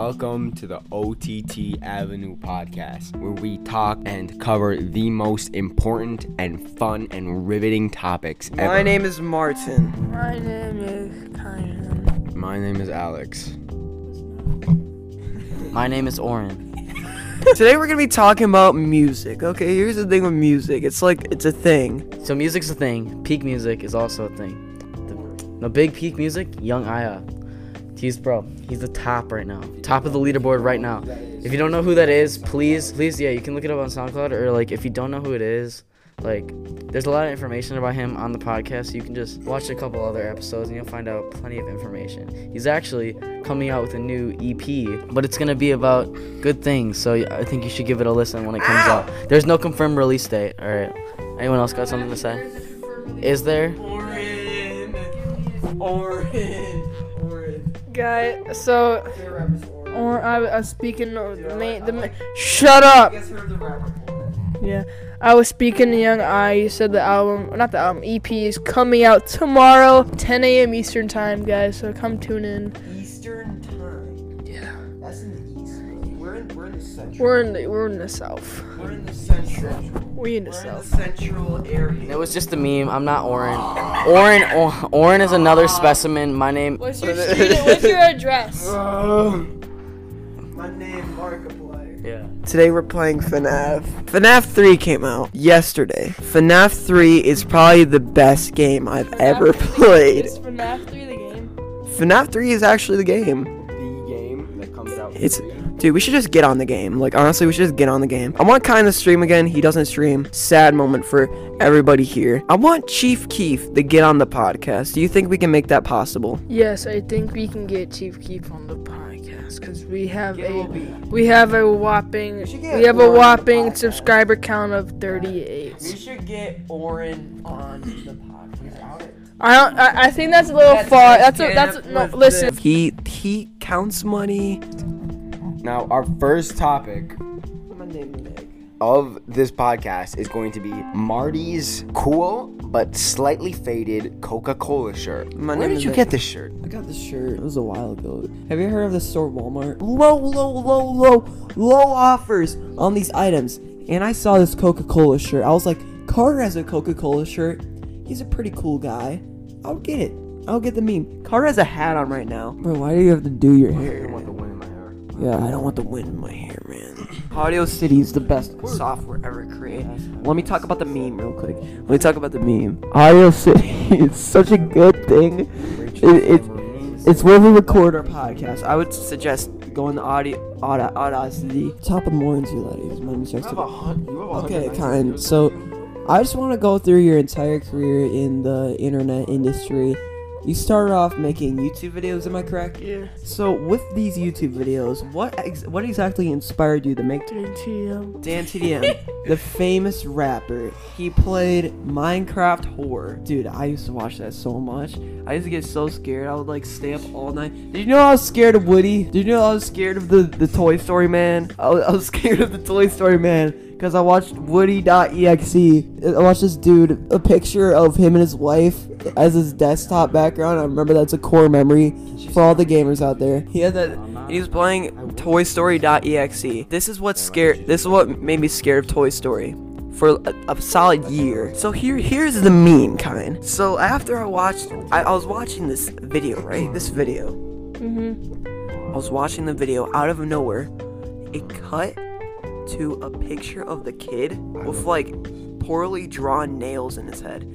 Welcome to the OTT Avenue podcast, where we talk and cover the most important and fun and riveting topics ever. My name is Martin. My name is Kyron. My name is Alex. My name is Oren. Today we're gonna be talking about music. Okay, here's the thing with music. It's like it's a thing. So music's a thing. Peak music is also a thing. The, the big peak music, Yung Aya. He's bro. He's the top right now. Top of the leaderboard right now. If you don't know who that is, please, please, yeah, you can look it up on SoundCloud or like if you don't know who it is, like there's a lot of information about him on the podcast. So you can just watch a couple other episodes and you'll find out plenty of information. He's actually coming out with a new EP, but it's gonna be about good things. So I think you should give it a listen when it comes out. There's no confirmed release date. All right. Anyone else got something to say? Is there? Oren. Oren. Guy, so or I, I was speaking of the main, the ma- shut up. Yeah, I was speaking to Young I. You said the album, not the album, EP is coming out tomorrow, 10 a.m. Eastern time, guys. So come tune in. We're in the we're in the we're in the south. We're in the central. We in the We're in the south. central area. It was just a meme. I'm not Oren. Oren, or- Oren is another uh, specimen. My name. What's your street? What's your address? Uh, my name Markiplier. Yeah. Today we're playing FNAF. FNAF 3 came out yesterday. FNAF 3 is probably the best game I've ever played. Is FNAF 3 the game? FNAF 3 is actually the game. The game that comes out. It's dude, we should just get on the game. Like honestly, we should just get on the game. I want Kyan to stream again. He doesn't stream. Sad moment for everybody here. I want Chief Keef to get on the podcast. Do you think we can make that possible? Yes, I think we can get Chief Keef on the podcast because we have a we have a whopping should we have a Oren on the whopping subscriber count of 38. We should get Oren on the podcast. I don't. I, I think that's a little far. That's a, that's a, no. Listen, He he counts money. Now, our first topic My name is Nick. of this podcast is going to be Marty's cool but slightly faded Coca-Cola shirt. My Where name did is you Nick. get this shirt? I got this shirt. It was a while ago. Have you heard of the store Walmart? Low, low, low, low, low offers on these items. And I saw this Coca-Cola shirt. I was like, Carter has a Coca-Cola shirt. He's a pretty cool guy. I'll get it. I'll get the meme. Carter has a hat on right now. Bro, why do you have to do your hair? Yeah, I don't want the wind in my hair, man. Audio City is the best software ever created. Let me talk about the meme real quick. Let me talk about the meme. Audio City is such a good thing. It, it, it's where we record our podcast. I would suggest going to Audio Auda, Audacity. Top of the mornings, you ladies. My name is Jackson. Okay, Kyan. So, I just want to go through your entire career in the internet industry. You started off making YouTube videos, am I correct? yeah. So with these YouTube videos, what ex- what exactly inspired you to make TNT, Dan TDM, the famous rapper? He played Minecraft Horror. Dude, I used to watch that so much. I used to get so scared. I would like stay up all night. Did you know I was scared of Woody? Did you know I was scared of the the Toy Story Man? I was, I was scared of the Toy Story Man. Because I watched Woody.exe. I watched this dude, a picture of him and his wife as his desktop background. I remember that's a core memory for all the gamers out there. He had that. He was playing Toy Story.exe. This is what scared. This is what made me scared of Toy Story for a, a solid year. So here, here's the mean Kyan. So after I watched, I, I was watching this video, right? This video. Mhm. I was watching the video out of nowhere. It cut to a picture of the kid with like poorly drawn nails in his head.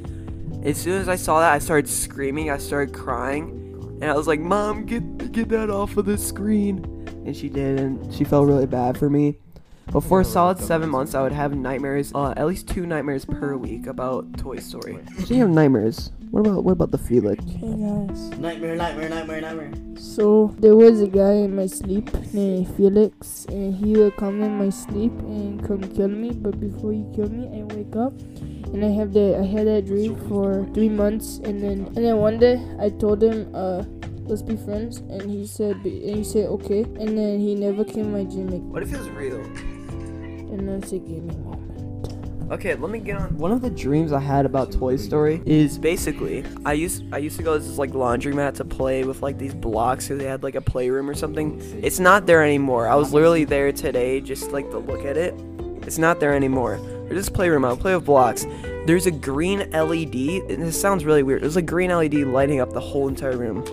As soon as I saw that, I started screaming. I started crying, and I was like, "Mom, get get that off of the screen!" And she did, and she felt really bad for me. But for a solid seven months, I would have nightmares, uh, at least two nightmares per week about Toy Story. Speaking of nightmares, what about what about the Felix? Hey guys. Nightmare, nightmare, nightmare, nightmare. So there was a guy in my sleep named Felix, and he would come in my sleep and come kill me. But before he killed me, I wake up, and I have that I had that dream for three months, and then and then one day I told him, uh, let's be friends, and he said and he said okay, and then he never came to my gym again, What if it was real? and that's a gaming moment. Okay, let me get on. One of the dreams I had about Toy Story is basically I used I used to go to this like laundromat to play with like these blocks so they had like a playroom or something. It's not there anymore. I was literally there today just like to look at it. It's not there anymore. There's this playroom. I'll play with blocks. There's a green LED. And this sounds really weird. There's a green LED lighting up the whole entire room.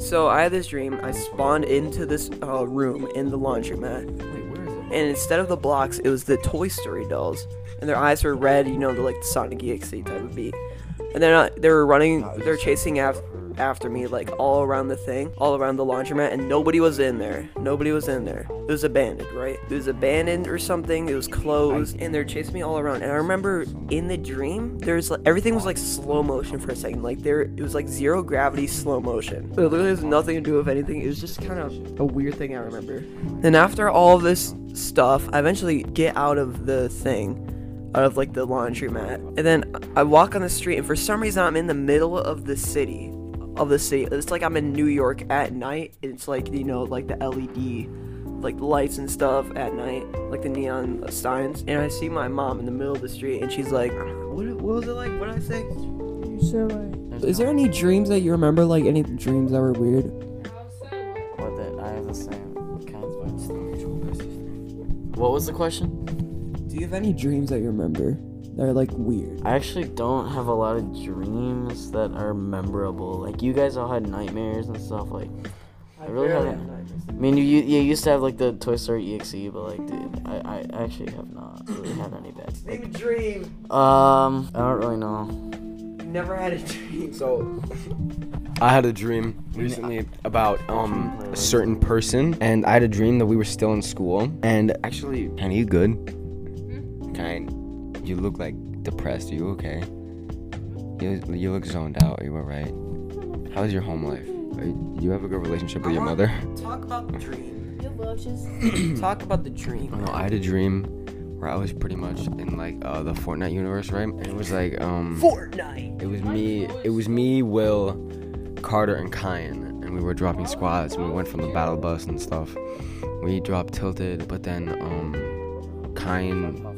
So I had this dream. I spawned into this uh, room in the laundromat and instead of the blocks, it was the Toy Story dolls, and their eyes were red. You know, the like Sonic EXE type of beat. And then uh, they were running, they're chasing after after me like all around the thing, all around the laundromat, and nobody was in there. Nobody was in there. It was abandoned, right? It was abandoned or something. It was closed, and they're chasing me all around. And I remember in the dream, there's like everything was like slow motion for a second. Like there, it was like zero gravity slow motion. It literally has nothing to do with anything. It was just kind of a weird thing I remember. Then after all this stuff, I eventually get out of the thing out of like the laundromat. And then I walk on the street, and for some reason, I'm in the middle of the city. Of the city. It's like I'm in New York at night. It's like, you know, like the LED, like the lights and stuff at night, like the neon signs. And I see my mom in the middle of the street, and she's like, What, what was it like? What did I say? You said like. Is there any dreams that you remember? Like any dreams that were weird? What that I have the same kinds of. What was the question? Do you have any dreams that you remember that are like weird? I actually don't have a lot of dreams that are memorable. Like you guys all had nightmares and stuff. Like I really haven't. I mean, you you you used to have like the Toy Story EXE, but like, dude, I I actually have not really had any bad. Name a dream. Um, I don't really know. You never had a dream. So, I had a dream recently about um a certain person, and I had a dream that we were still in school. And actually, Kyan you good? Kyan, you look like depressed. Are you okay? You you look zoned out. Are you alright? How's your home life? Are you, do you have a good relationship with your mother? Talk about the dream. You roaches. Talk about the dream. I know I had a dream where I was pretty much in like uh, the Fortnite universe, right? And it was like um. Fortnite. It was me. It was me, Will, Carter, and Kyan, and we were dropping squads. And we went from the battle bus and stuff. We dropped tilted, but then um, Kyan,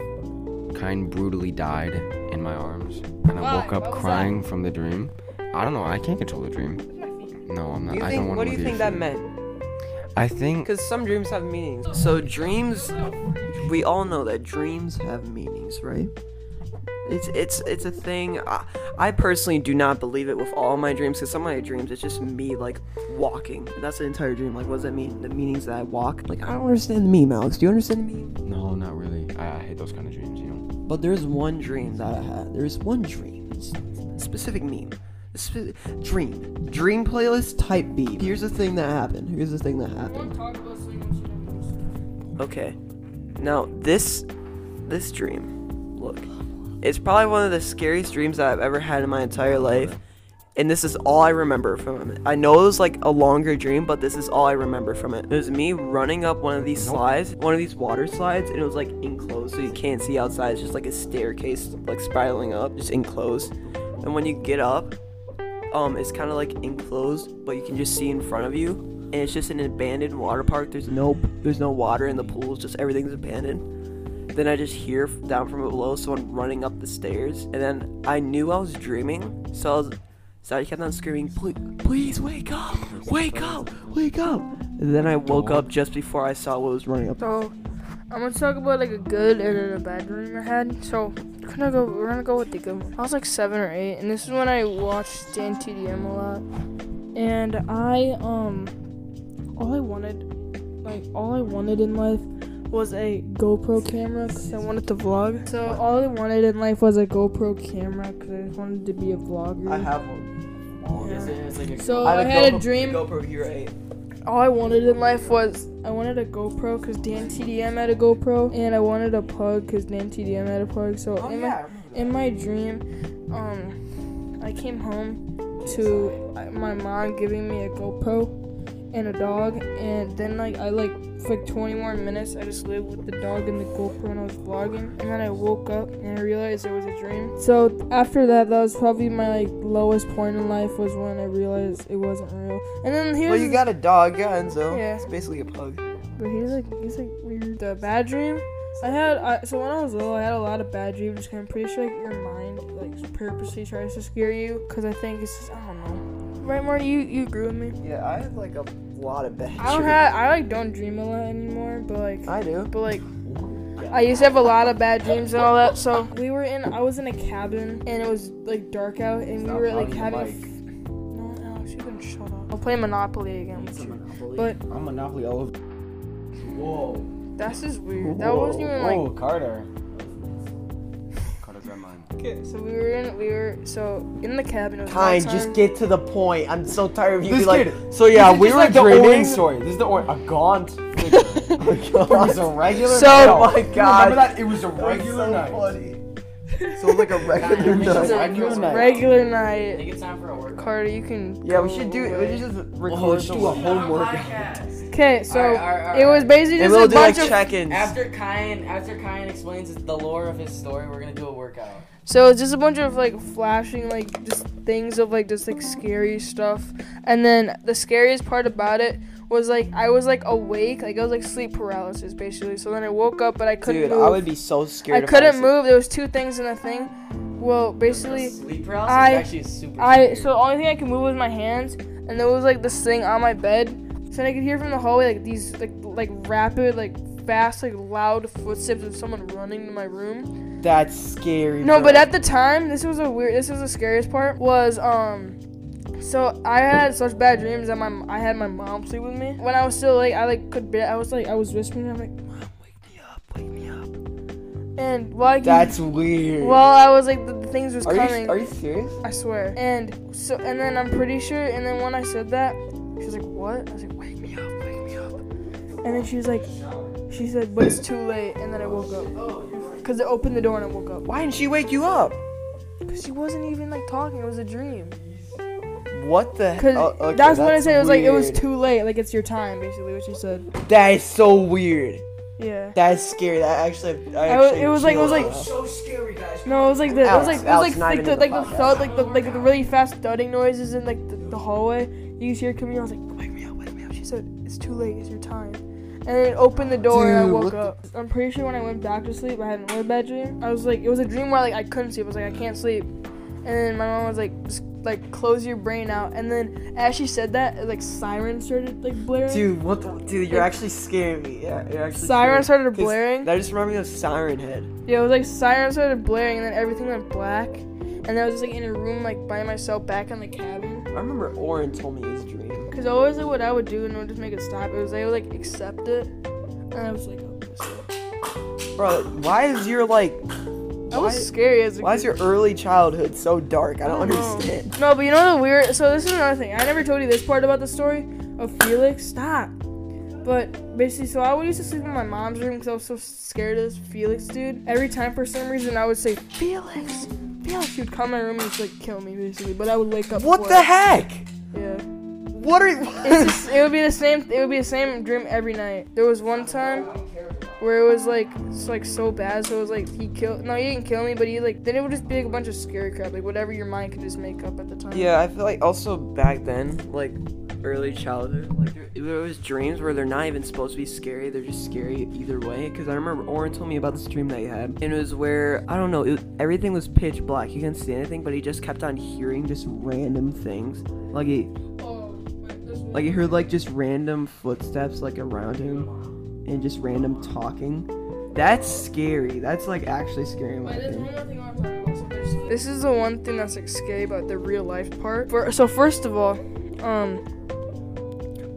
Kyan brutally died in my arms, and I woke up What was crying from the dream. I don't know. I can't control the dream. No, I'm not. Do you I don't want to. what do you think that fear. meant? I think Because some dreams have meanings. So dreams, we all know that dreams have meanings, right? It's it's it's a thing. I, I personally do not believe it with all my dreams. Because some of my dreams, it's just me like walking. And that's the entire dream. Like, what does that mean? The meanings that I walk. Like, I don't understand the meme, Alex. Do you understand the meme? no, not really. I, I hate those kind of dreams. You know. But there's one dream that I had. There's one dream. It's a specific meme. A spe- dream. Dream playlist type B. Here's the thing that happened. Here's the thing that happened. Okay. Now this this dream, look, it's probably one of the scariest dreams that I've ever had in my entire life. And this is all I remember from it. I know it was like a longer dream, but this is all I remember from it. It was me running up one of these slides, one of these water slides, and it was like enclosed, so you can't see outside. It's just like a staircase, like spiraling up, just enclosed. And when you get up, um, it's kind of like enclosed, but you can just see in front of you. And it's just an abandoned water park. There's no, there's no water in the pools. Just everything's abandoned. Then I just hear down from below someone running up the stairs, and then I knew I was dreaming, so I was, so I kept on screaming, "Please, please wake up, wake up, wake up!" And then I woke up just before I saw what was running up. So, I'm gonna talk about like a good and a bad dream I had. So, we're gonna go. We're gonna go with the good one. I was like seven or eight, and this is when I watched Dan TDM a lot. And I um, all I wanted, like all I wanted in life, was a GoPro camera because I wanted to vlog. So all I wanted in life was a GoPro camera because I just wanted to be a vlogger. I have one. Yeah. So I had a dream. GoPro Hero 8. all I wanted in life was I wanted a GoPro because Dan TDM had a GoPro, and I wanted a plug because Dan TDM had a plug. So Oh in my in my dream, um, I came home to my mom giving me a GoPro and a dog, and then like I like for like 20 more minutes I just lived with the dog and the GoPro and I was vlogging, and then I woke up and I realized it was a dream. So after that, that was probably my like lowest point in life was when I realized it wasn't real. And then here's Well, you got a dog, yeah, Enzo. Yeah. It's basically a pug. But he's like, he's like weird. The bad dream I had I, so when I was little, I had a lot of bad dreams. Cause I'm pretty sure like your mind like purposely tries to scare you. Cause I think it's just I don't know. Right, Marty, you you agree with me? Yeah, I had like a lot of bad. I don't have I like don't dream a lot anymore, but like I do. but like I used to have a lot of bad dreams and all that. So we were in I was in a cabin and it was like dark out and we were like having. f- No, Alex, you can shut up. I'll play Monopoly again with you. But I'm Monopoly all over. Whoa. that's just weird. That wasn't even like Whoa, Carter. Carter's red mine. Okay, so we were in, we were, so in the cabin. It was Kyan, nighttime. just get to the point. I'm so tired of you. This be like, kid- so yeah, This is we just were like the dreaming. orange story. This is the orange. A gaunt. figure. it was a regular. So- night. Oh my You God. Remember that? It was a regular night. So it was like a regular It was night. a regular night. regular I night. think it's time for a workout. Carter, you can. Yeah, we should do. We should just Oh, record let's the do a home workout. Okay, so Alright, alright, alright, it was basically And just we'll a do like bunch of. check-ins. After Kyan, after Kyan explains the lore of his story, we're gonna do a workout. So it's just a bunch of like flashing, like just things of like just like scary stuff. And then the scariest part about it was like I was like awake, like I was like sleep paralysis basically. So then I woke up, but I couldn't Dude, move. I would be so scared. I couldn't was- move. There was two things in the thing. Well, basically. sleep paralysis I- is actually super. I so the only thing I could move was my hands, and there was like this thing on my bed. So then I could hear from the hallway like these like like rapid like fast like loud footsteps of someone running to my room. That's scary. No, bro. but at the time, this was a weird. This was the scariest part. Was um. So I had such bad dreams that my I had my mom sleep with me when I was still like I like could be I was like I was whispering I'm like mom wake me up wake me up and while I could- that's weird. while I was like the, the things was are coming you are you serious? I swear. And so, and then I'm pretty sure. And then when I said that, she was like, "What?" I was like, "Wake me up, wake me up." And then she was like, she said, "But it's too late." And then I woke up because it opened the door and I woke up. Why didn't she wake you up? Because she wasn't even like talking. It was a dream. What the? Because oh, uh, okay, that's what I that's said. It was like it was too late. Like it's your time, basically. What she said. That is so weird. Yeah. That's scary. That actually. I I was- actually it was like- it was like- chills. So scary, guys. No, it was like the it was Alex, like it was like like the like the the thud like the like the really fast thudding noises in like the, the hallway. You could hear it coming. I was like, wake me up, wake me up. She said, it's too late. It's your time. And then it opened the door and I woke up. I'm pretty sure when I went back to sleep, I had another bad dream. I was like, it was a dream where like I couldn't sleep. I was like, I can't sleep. And then my mom was like, just like close your brain out. And then as she said that, like sirens started like blaring. Dude, what? The, dude, you're actually scaring me. Yeah, you're actually. Sirens scaring me. blaring. That just reminded me of Siren Head. Yeah, it was like sirens started blaring, and then everything went black. And then I was just like in a room, like by myself, back in the cabin. I remember Oren told me his dream. Cause always like, what I would do in order to make it stop, it was I would like accept it, and I was like, oh. Bro, why is your like? That was Why- scary as a Why is your early childhood so dark? I don't I don't know. understand. No, but you know the weird. So this is another thing. I never told you this part about the story of Felix. Stop. But basically, so I would used to sleep in my mom's room because I was so scared of this Felix dude. Every time, for some reason, I would say Felix, Felix. He would come in my room and just like kill me, basically. But I would wake up. What the heck? What are you? It's it would be the same. It would be the same dream every night. There was one time where it was like it's like so bad. So it was like he killed. No, he didn't kill me, but he like then it would just be like a bunch of scary crap, like whatever your mind could just make up at the time. Yeah, I feel like also back then, like early childhood, like there, there was dreams where they're not even supposed to be scary. They're just scary either way. Because I remember Oren told me about this dream that he had, and it was where I don't know, it, everything was pitch black. He couldn't see anything, but he just kept on hearing just random things. Like he, like he heard like just random footsteps like around him, and just random talking. That's scary. That's like actually scary in my Wait, opinion. one more thing I want to talk about. So there's- This is the one thing that's like scary about the real life part. For, so first of all, um,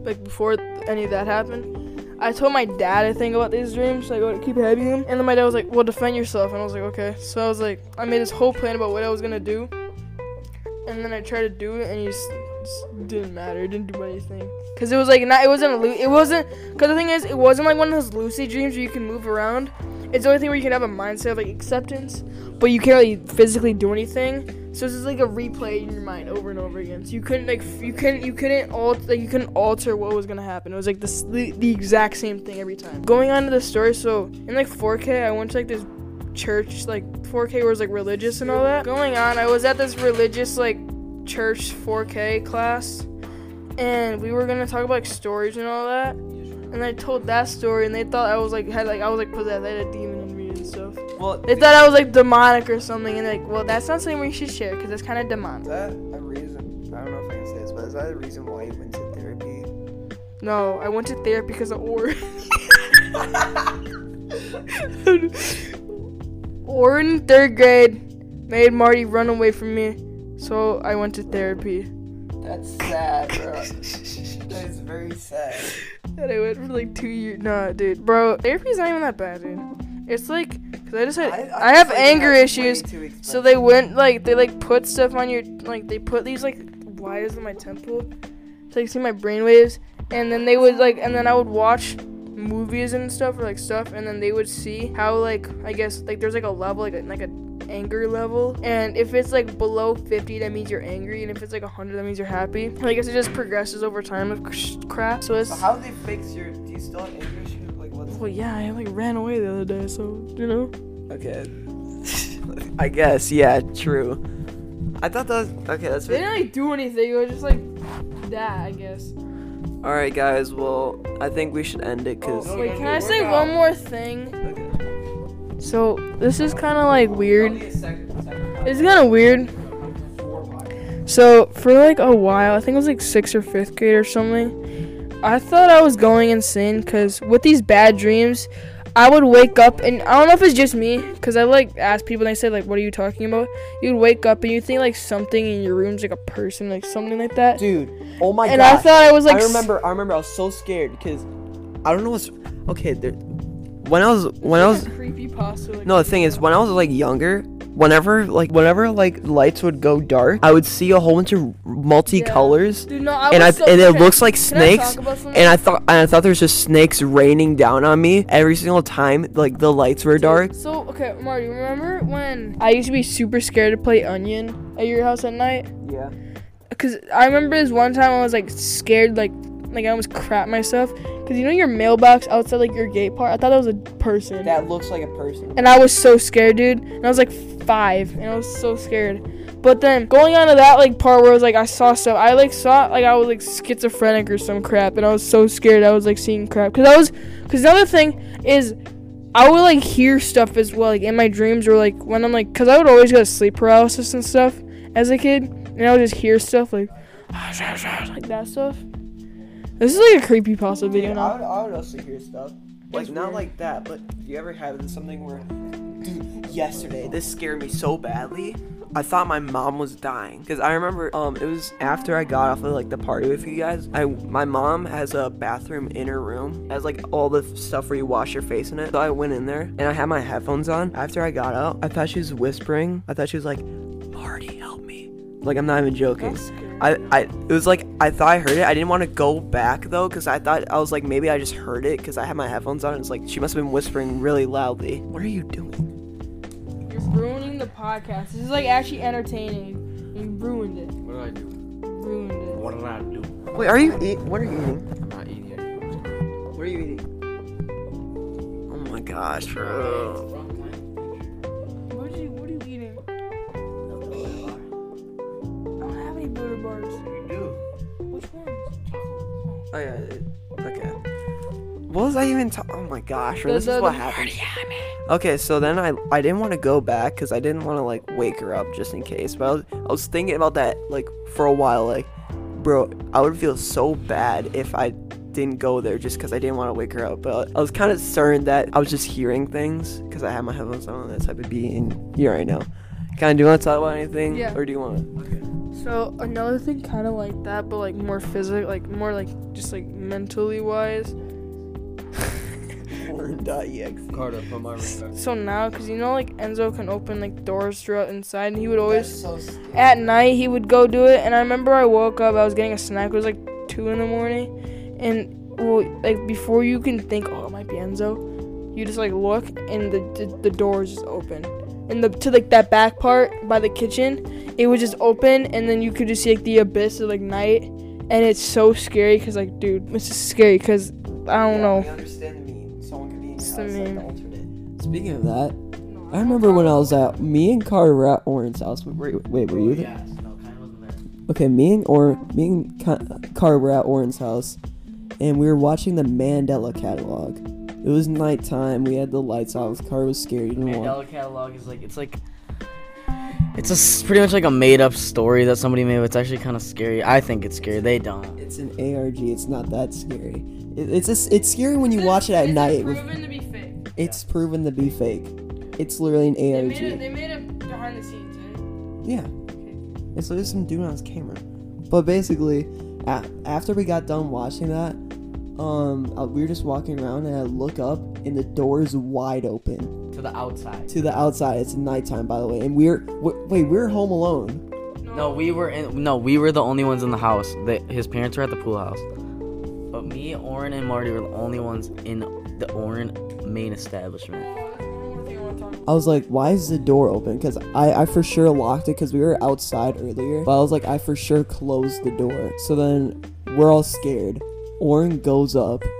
like before any of that happened, I told my dad I think about these dreams, like what keep having them, and then my dad was like, "Well, defend yourself," and I was like, "Okay." So I was like, I made this whole plan about what I was gonna do, and then I tried to do it, and it just, just didn't matter. Didn't do anything. Cause it was like not, it wasn't a, it wasn't. Cause the thing is, it wasn't like one of those lucid dreams where you can move around. It's the only thing where you can have a mindset of like acceptance, but you can't really physically do anything. So this is like a replay in your mind over and over again. So you couldn't like you couldn't you couldn't alter like you couldn't alter what was gonna happen. It was like the, the exact same thing every time. Going on to the story, so in like 4K, I went to like this church like 4K was like religious and all that. Going on, I was at this religious like church 4K class, and we were gonna talk about like stories and all that. and I told that story, and they thought I was like had like I was like possessed, I had a demon in me and stuff. Well, They thought I was like demonic or something, and like, well, that's not something we should share because that's kind of demonic. Is demonic. that a reason? I don't know if I can say this, but is that a reason why you went to therapy? No, I went to therapy because of Or. or in third grade made Marty run away from me, so I went to therapy. That's sad, bro. that is very sad. And I went for like two years. Nah, dude, bro, therapy's not even that bad, dude. It's like, cause I just had, I, have anger issues, so they went like they like put stuff on your like they put these like wires in my temple to like see my brain waves, and then they would like and then I would watch movies and stuff or like stuff, and then they would see how like I guess like there's like a level like like a anger level and if it's like below 50 that means you're angry and if it's like 100 that means you're happy and i guess it just progresses over time of crap so it's So how do they fix your? Do you still have anger issues? Like what's? well yeah i like ran away the other day so you know Okay. I guess yeah, true. I thought that. Was, okay, that's. Fair. They didn't really do anything it was just like that i guess All right, guys. Well, I think we should end it because. Oh, Wait, can I say one more thing? So this is kind of like weird. It's kind of weird. So for like a while, I think it was like sixth or fifth grade or something. I thought I was going insane because with these bad dreams, I would wake up and I don't know if it's just me because I like ask people and they say like, "What are you talking about?" You'd wake up and you think like something in your room's like a person, like something like that. Dude, oh my god! and god. I thought I was like, I remember. I remember. I was so scared because I don't know what's. Okay, there, when I was when I was pasta. Like, no the thing is when I was like younger, whenever like whenever like lights would go dark, I would see a whole bunch of multicolors, Dude, no, I and I so, and it looks like I snakes. And I thought and I thought there was just snakes raining down on me every single time like the lights were dark. So okay, Marty, remember when I used to be super scared to play Onion at your house at night? Yeah. Cause I remember this one time I was like scared, like like I almost crap myself. Cause you know your mailbox outside like your gate part. I thought that was a person, That looks like a person. and I was so scared, dude. And I was like five, and I was so scared. But then going on to that like part where I was like I saw stuff, I like saw like I was like schizophrenic or some crap, and I was so scared. I was like seeing crap. Cause I was, cause the other thing is I would like hear stuff as well, like in my dreams or like when I'm like, cause I would always get sleep paralysis and stuff as a kid, and I would just hear stuff like, like that stuff. This is like a creepy pasta video I now. would, I would also hear stuff. Like, It's not weird. like that, but do you ever have something where. Dude, yesterday, this scared me so badly. I thought my mom was dying. Because I remember, um, it was after I got off of, like, the party with you guys. I My mom has a bathroom in her room. Has, like, all the stuff where you wash your face in it. So I went in there, and I had my headphones on. After I got out, I thought she was whispering. I thought she was like, Marty, help me. Like, I'm not even joking. That's scary. I, I it was like I thought I heard it. I didn't want to go back though because I thought I was like maybe I just heard it because I had my headphones on. It's like she must have been whispering really loudly. What are you doing? You're ruining the podcast. This is like actually entertaining. You ruined it. What did I do? Ruined it. What did I do? Wait, are you eat? What are you eating? I'm not eating it. What are you eating? Oh my gosh, bro. Don't have any butter bars. You do. Which ones? Oh yeah. it- Okay. What was I even? talking? oh my gosh, bro. The- This the- is what happened. Okay, so then I I didn't want to go back because I didn't want to like wake her up just in case. But I was, I was thinking about that like for a while. Like, bro, I would feel so bad if I didn't go there just because I didn't want to wake her up. But I was kind of concerned that I was just hearing things because I had my headphones on. That's type of being here right now. Kind of, do you want to talk about anything? Yeah. Or do you want to? So another thing, kind of like that, but like more physical, like more like just like mentally wise. Porn.exe. Carter, put my ring back. So now, cause you know, like Enzo can open like doors throughout inside, and he would always so at night he would go do it. And I remember I woke up, I was getting a snack. It was like two in the morning, and well, like before you can think, oh, it might be Enzo, you just like look, and the the, the door is just open. And the to like that back part by the kitchen, it was just open, and then you could just see like the abyss of like night, and it's so scary, cause like, dude, this is scary, cause I don't know. We understand the meme. Someone could be in It's your the house, like, meme. alternate. Speaking of that, I remember when I was at me and Car were at Oren's house. Wait, wait were you oh, there? Yes, no, kind of wasn't there. Okay, me and or me and Ka- Carter were at Oren's house, and we were watching the Mandela catalog. It was nighttime. We had the lights off. The car was scary. You didn't want- Mandela catalog is like it's like it's a s- pretty much like a made up story that somebody made. But it's actually kind of scary. I think it's scary. They don't. It's an ARG. It's not that scary. It, it's just, it's scary when you watch it at night. with- proven to be fake. It's proven to be fake. It's literally an They ARG. made it. They made it behind the scenes. Eh? Yeah. It's like some dude on his camera. But basically, a- after we got done watching that, um, uh, we were just walking around and I look up and the door is wide open To the outside. to the outside. It's nighttime, by the way, and we're w- wait, we're home alone. No, we were in. No, we were the only ones in the house. They, his parents were at the pool house. But me, Oren, and Marty were the only ones in the Oren main establishment. I was like, why is the door open? Because I, I for sure locked it because we were outside earlier. But I was like, I for sure closed the door. So then we're all scared. Oren goes up.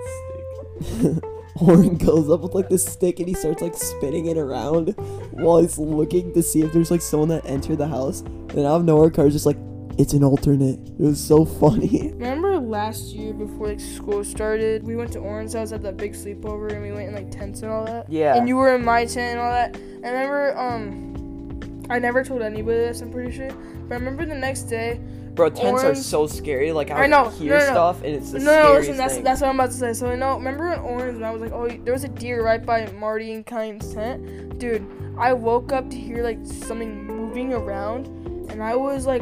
Oren goes up with like this stick and he starts like spinning it around while he's looking to see if there's like someone that entered the house. And out of nowhere, Car's just like, it's an alternate. It was so funny. Remember last year before like school started, we went to Oren's house at that big sleepover and we went in like tents and all that. Yeah. And you were in my tent and all that. And I remember um I never told anybody this, I'm pretty sure. But I remember the next day Bro, tents Oren- are so scary. Like I know, hear no, no, no. stuff and it's the no, no, listen, that's thing. that's what I'm about to say. So I know. remember when Orange when I was like, oh, there was a deer right by Marty and Kyan's tent, dude. I woke up to hear like something moving around, and I was like,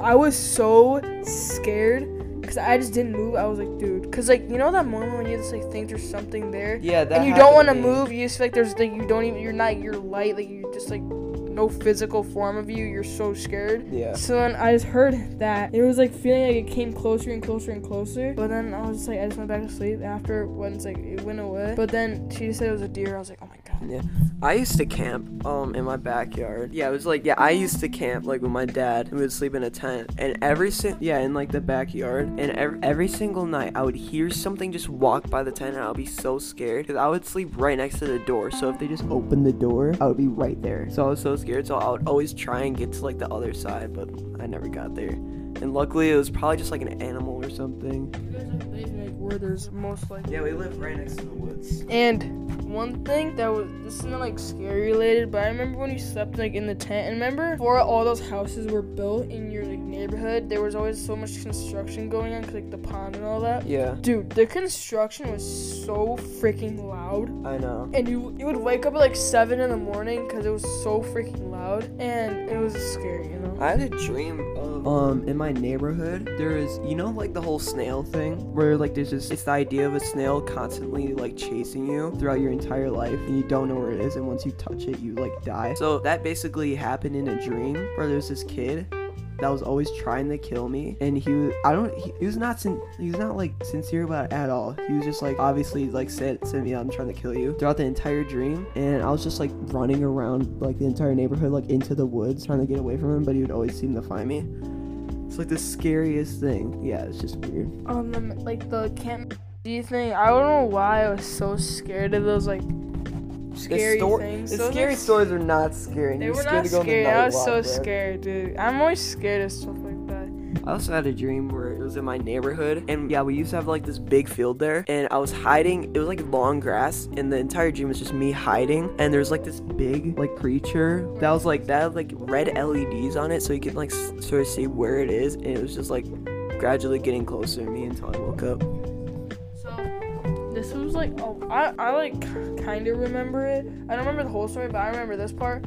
I was so scared because I just didn't move. I was like, dude, because like you know that moment when you just like think there's something there, yeah, that and you don't want to move. You just feel like there's like you don't even you're not you're light like you just like no physical form of you. You're so scared. Yeah. So then I just heard that it was like feeling like it came closer and closer and closer. But then I was just like, I just went back to sleep after once like it went away. But then she said it was a deer. I was like, oh my god. Yeah. I used to camp um in my backyard. Yeah, it was like yeah, I used to camp like with my dad. We would sleep in a tent. And every si- yeah, in like the backyard. And every, single night I would hear something just walk by the tent and I would be so scared cuz I would sleep right next to the door. So if they just opened the door, I would be right there. So I was so scared. So I would always try and get to like the other side, but I never got there. And luckily it was probably just like an animal or something. You guys are living like where there's most like. Yeah, we live right next to the woods. And one thing that was this is not like scary related, but I remember when you slept like in the tent. And remember before all those houses were built in your like neighborhood, there was always so much construction going on, like the pond and all that. Yeah, Dude, the construction was so freaking loud. I know. and you you would wake up at like seven in the morning because it was so freaking loud and it was scary, you know. I had a dream of um in my neighborhood there is you know like the whole snail thing where like there's just it's the idea of a snail constantly like chasing you throughout your entire life and you don't know where it is and once you touch it you like die. So that basically happened in a dream where there's this kid that was always trying to kill me and he was I don't he, he was not sin- he was not like sincere about it at all. He was just like obviously like said sent me out I'm trying to kill you throughout the entire dream and I was just like running around like the entire neighborhood like into the woods trying to get away from him but he would always seem to find me. It's like the scariest thing. Yeah, it's just weird. Um, like the camp D thing. I don't know why I was so scared of those like scary sto- things. The Those, scary like, stories are not scary. They You're were scared not to go on the scary. I night was so walk, bro. scared, dude. I'm always scared of stuff like that. I also had a dream where it was in my neighborhood, and yeah, we used to have like this big field there, and I was hiding. It was like long grass, and the entire dream was just me hiding. And there's like this big like creature that was like that had like red LEDs on it, so you could like s- sort of see where it is, and it was just like gradually getting closer to me until I woke up. So this was like oh I, I like kind of remember it. I don't remember the whole story, but I remember this part.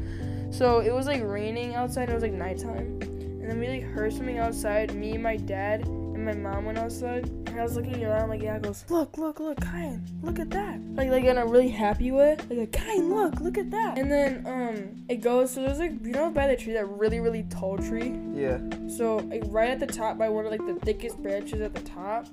So it was like raining outside. It was like nighttime, and then we like heard something outside. Me, my dad, and my mom went outside. And I was looking around like yeah. I goes look, look, look, Kyan, look at that. Like like in a really happy way. Like Kyan, look, look at that. And then um it goes. So there's like you know by the tree that really really tall tree. Yeah. So like right at the top, by one of like the thickest branches at the top,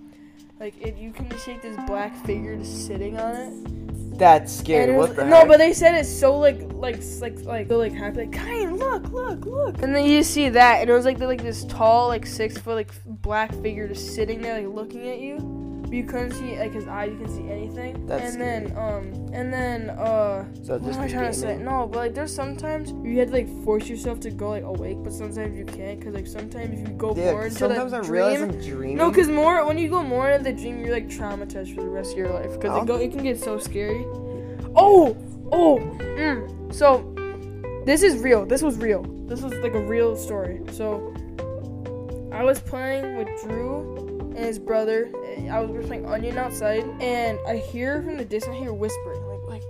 like it, you can see like, this black figure just sitting on it. That's scary. It was, what the no, heck? but they said it's so like like like like they're like happy like Kyan, look, look, look. And then you see that, and it was like the, like this tall like six foot like black figure just sitting there like looking at you. You couldn't see like his eye, you can see anything. That's and then um and then uh So what just am I in trying to say? No, but like there's sometimes you had to like force yourself to go like awake, but sometimes you can't because like sometimes if you go Yeah, more into sometimes I that realize dream. I'm dreaming. No, because more when you go more into the dream, you're like traumatized for the rest of your life because it go it can get so scary. Oh, oh, mm. so this is real. This was real. This was like a real story. So I was playing with Drew and his brother. I was we were playing Onion outside, and I hear from the distance, I hear whispering, like like,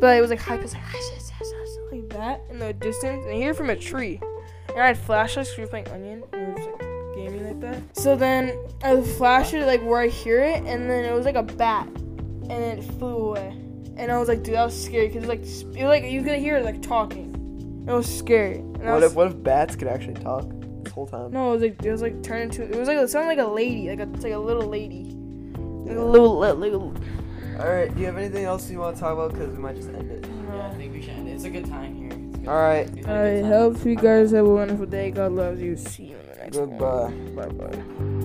but it was like high pitched, like, like that in the distance, and I hear from a tree. And I had flashlights. 'cause We were playing Onion. And we were just like gaming like that. So then I flashed it like where I hear it, and then it was like a bat, and then it flew away. And I was like, dude, that was scary it was like it was like you could hear it like talking. It was scary. And What was, if what if bats could actually talk whole time? no, it was like it was like turned into it was like it sounded like a lady, like a it's like a little lady, like a little li- little. All right. Do you have anything else you want to talk about? Because we might just end it. Yeah, I think we should end it. It's a good time here. It's good All right. It's a good Alright, hope you guys have a wonderful day. God loves you. See you in the next one. Goodbye. Bye bye.